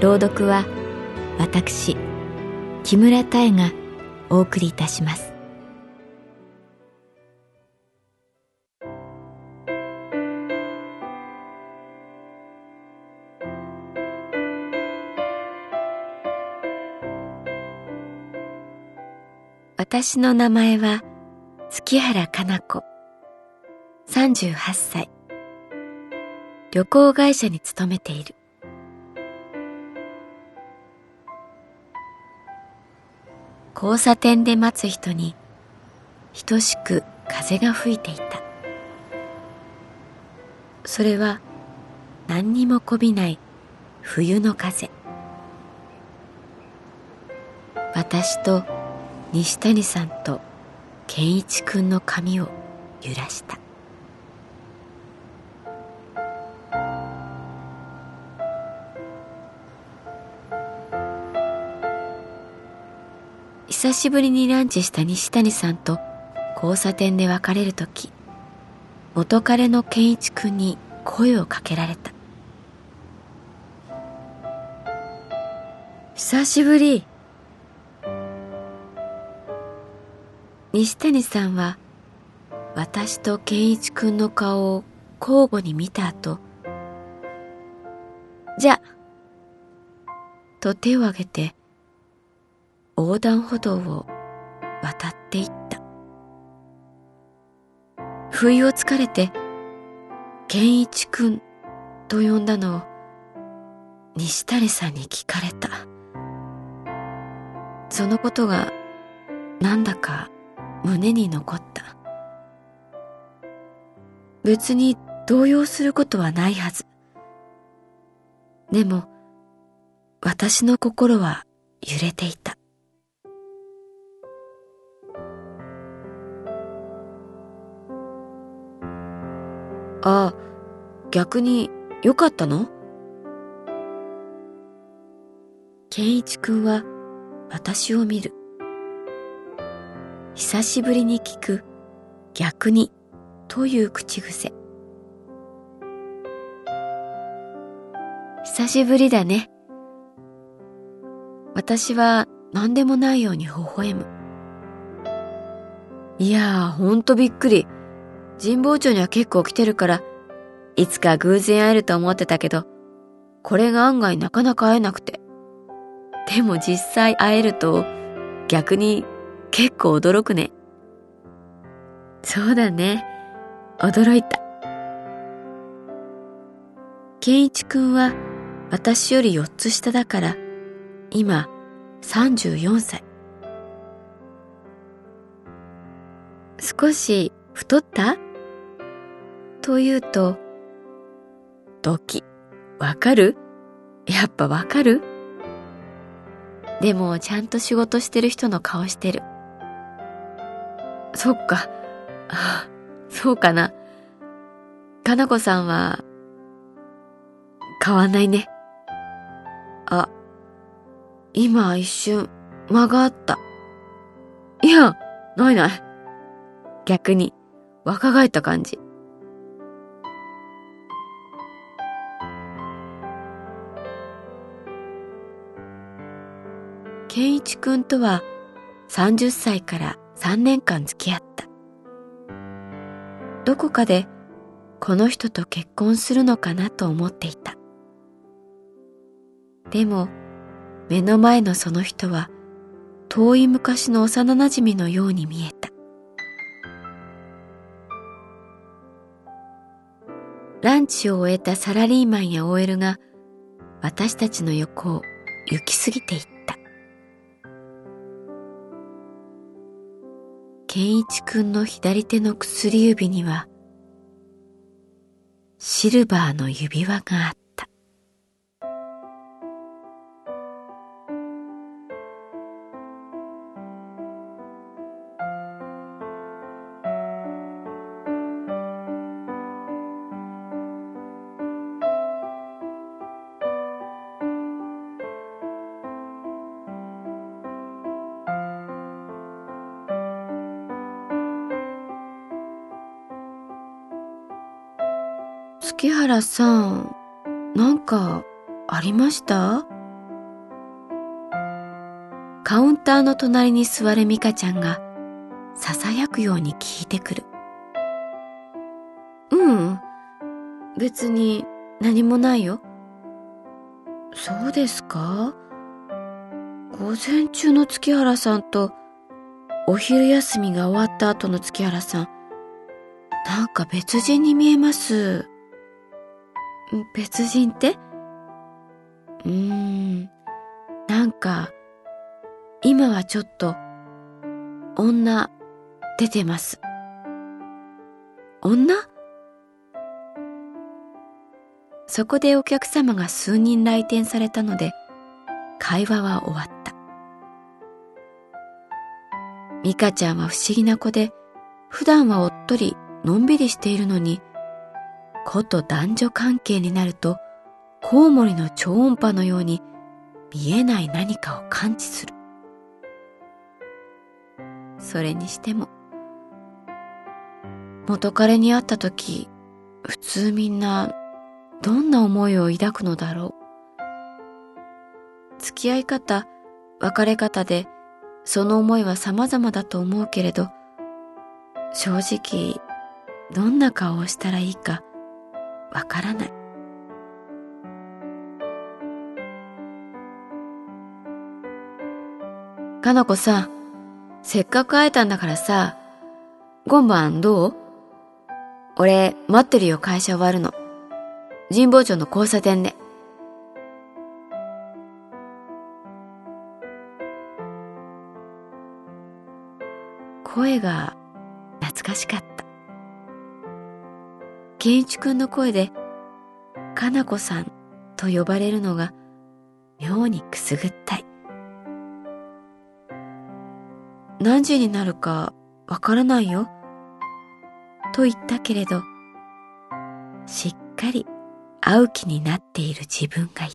朗読は私木村多江がお送りいたします私の名前は月原かな子。38歳。旅行会社に勤めている。交差点で待つ人に等しく風が吹いていた。それは何にもこびない冬の風。私と西谷さんと健一くんの髪を揺らした久しぶりにランチした西谷さんと交差点で別れる時元彼の健一くんに声をかけられた。久しぶり。西谷さんは私と健一くんの顔を交互に見た後、じゃと手を挙げて横断歩道を渡っていった。不意をつかれて、健一くんと呼んだのを西谷さんに聞かれた。そのことがなんだか胸に残った。別に動揺することはないはず。でも、私の心は揺れていた。ああ、逆に良かったの？健一くんは私を見る。久しぶりに聞く逆にという口癖。久しぶりだね。私は何でもないように微笑む。いやー、ほんとびっくり。神保町には結構来てるから、いつか偶然会えると思ってたけど、これが案外なかなか会えなくて。でも実際会えると、逆に結構驚くね。そうだね。驚いた。健一くんは私より4つ下だから、今34歳。少し太った？と言うと、ドキ、わかる？やっぱわかる？でもちゃんと仕事してる人の顔してる。そっか。あ、そうかな。かなこさんは、変わんないね。あ、今一瞬間があった。いや、ないない。逆に若返った感じ。健一くんとは30歳から3年間付き合った。どこかでこの人と結婚するのかなと思っていた。でも目の前のその人は遠い昔の幼馴染のように見えた。ランチを終えたサラリーマンや OL が私たちの横を行き過ぎていった。健一くんの左手の薬指にはシルバーの指輪があった。た。月原さん、なんかありました？カウンターの隣に座る美香ちゃんが囁くように聞いてくる。うん、別に何もないよ。そうですか？午前中の月原さんとお昼休みが終わった後の月原さん、なんか別人に見えます。別人って？うーん、なんか、今はちょっと、女、出てます。女？そこでお客様が数人来店されたので、会話は終わった。ミカちゃんは不思議な子で、普段はおっとり、のんびりしているのに、子と男女関係になるとコウモリの超音波のように見えない何かを感知する。それにしても、元彼に会った時、普通みんなどんな思いを抱くのだろう。付き合い方、別れ方でその思いは様々だと思うけれど、正直どんな顔をしたらいいかわからない。かなこさん、せっかく会えたんだからさ、今晩どう？俺、待ってるよ、会社終わるの。神保町の交差点で。声が健一くんの声で、かなこさんと呼ばれるのが妙にくすぐったい。何時になるかわからないよ。と言ったけれど、しっかり会う気になっている自分がい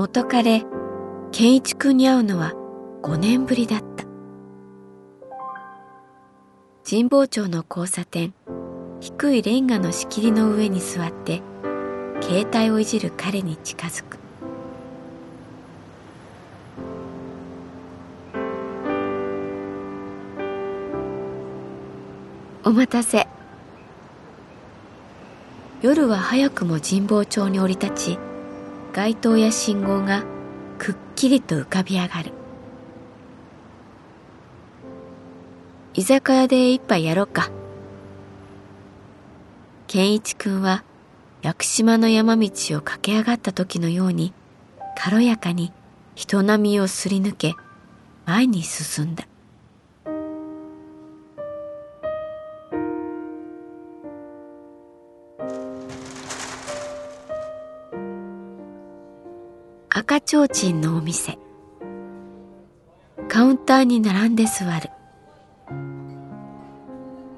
元彼、健一くんに会うのは5年ぶりだった。神保町の交差点、低いレンガの仕切りの上に座って、携帯をいじる彼に近づく。お待たせ。夜は早くも神保町に降り立ち、街灯や信号がくっきりと浮かび上がる。居酒屋で一杯やろうか。健一くんは屋久島の山道を駆け上がった時のように軽やかに人波をすり抜け前に進んだ。赤ちょうちんのお店。カウンターに並んで座る。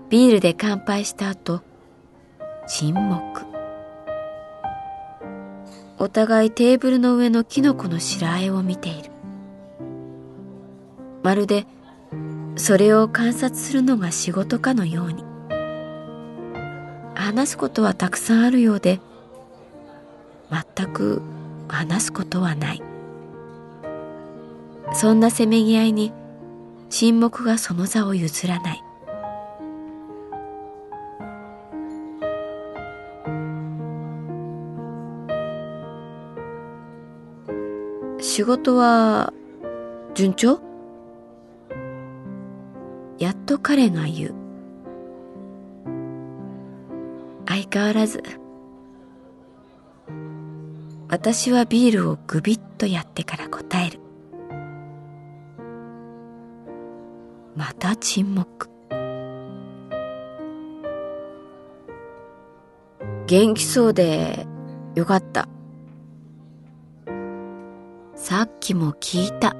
ビールで乾杯した後沈黙。お互いテーブルの上のキノコの白あえを見ている。まるでそれを観察するのが仕事かのように。話すことはたくさんあるようで全く話すことはない。そんなせめぎ合いに沈黙がその座を譲らない。仕事は順調？やっと彼が言う。相変わらず私はビールをぐびっとやってから答える。また沈黙。元気そうでよかった。さっきも聞いた。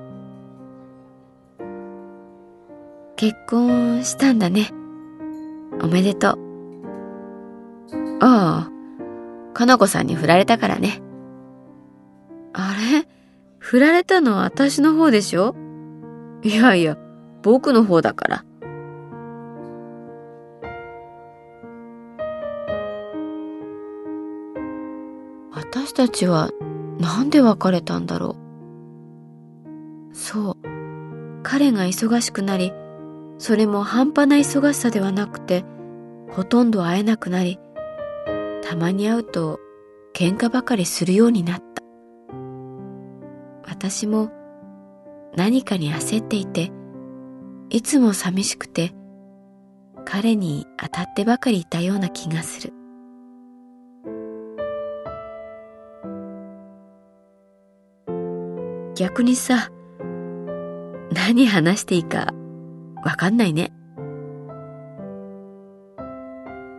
結婚したんだね。おめでとう。ああかなこさんに振られたからね。振られたのは私の方でしょ？いやいや、僕の方だから。私たちはなんで別れたんだろう？そう。彼が忙しくなり、それも半端な忙しさではなくて、ほとんど会えなくなり、たまに会うと喧嘩ばかりするようになった。私も何かに焦っていて、いつも寂しくて、彼に当たってばかりいたような気がする。逆にさ、何話していいかわかんないね。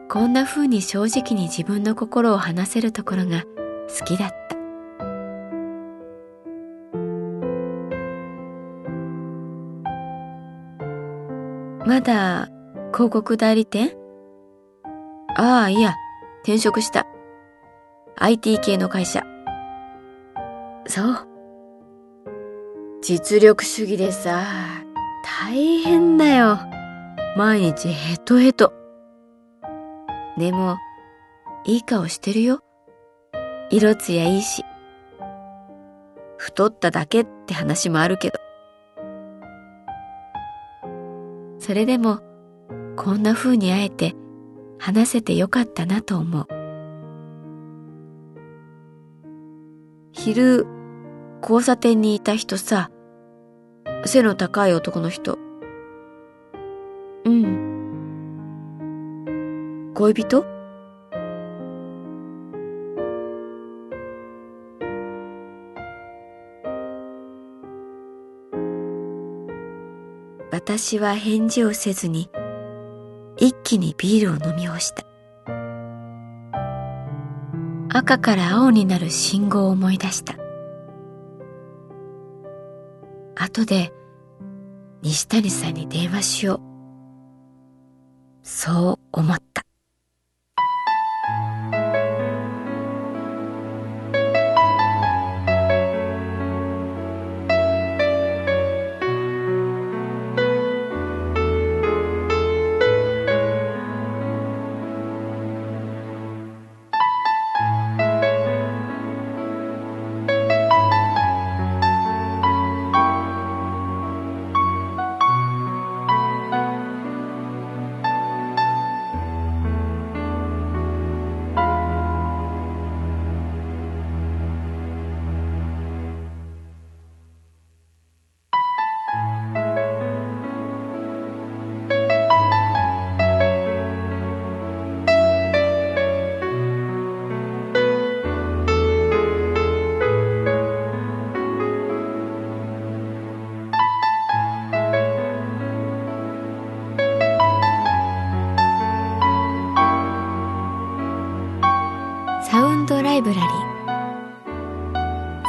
こんな風に正直に自分の心を話せるところが好きだった。まだ広告代理店？ああ、いや、転職した。IT 系の会社。そう。実力主義でさ、大変だよ。毎日ヘトヘト。でも、いい顔してるよ。色艶いいし。太っただけって話もあるけど。それでもこんな風に会えて話せてよかったなと思う。昼、交差点にいた人さ、背の高い男の人。うん。恋人？私は返事をせずに一気にビールを飲み干した。赤から青になる信号を思い出した。後で西谷さんに電話しよう。そう思った。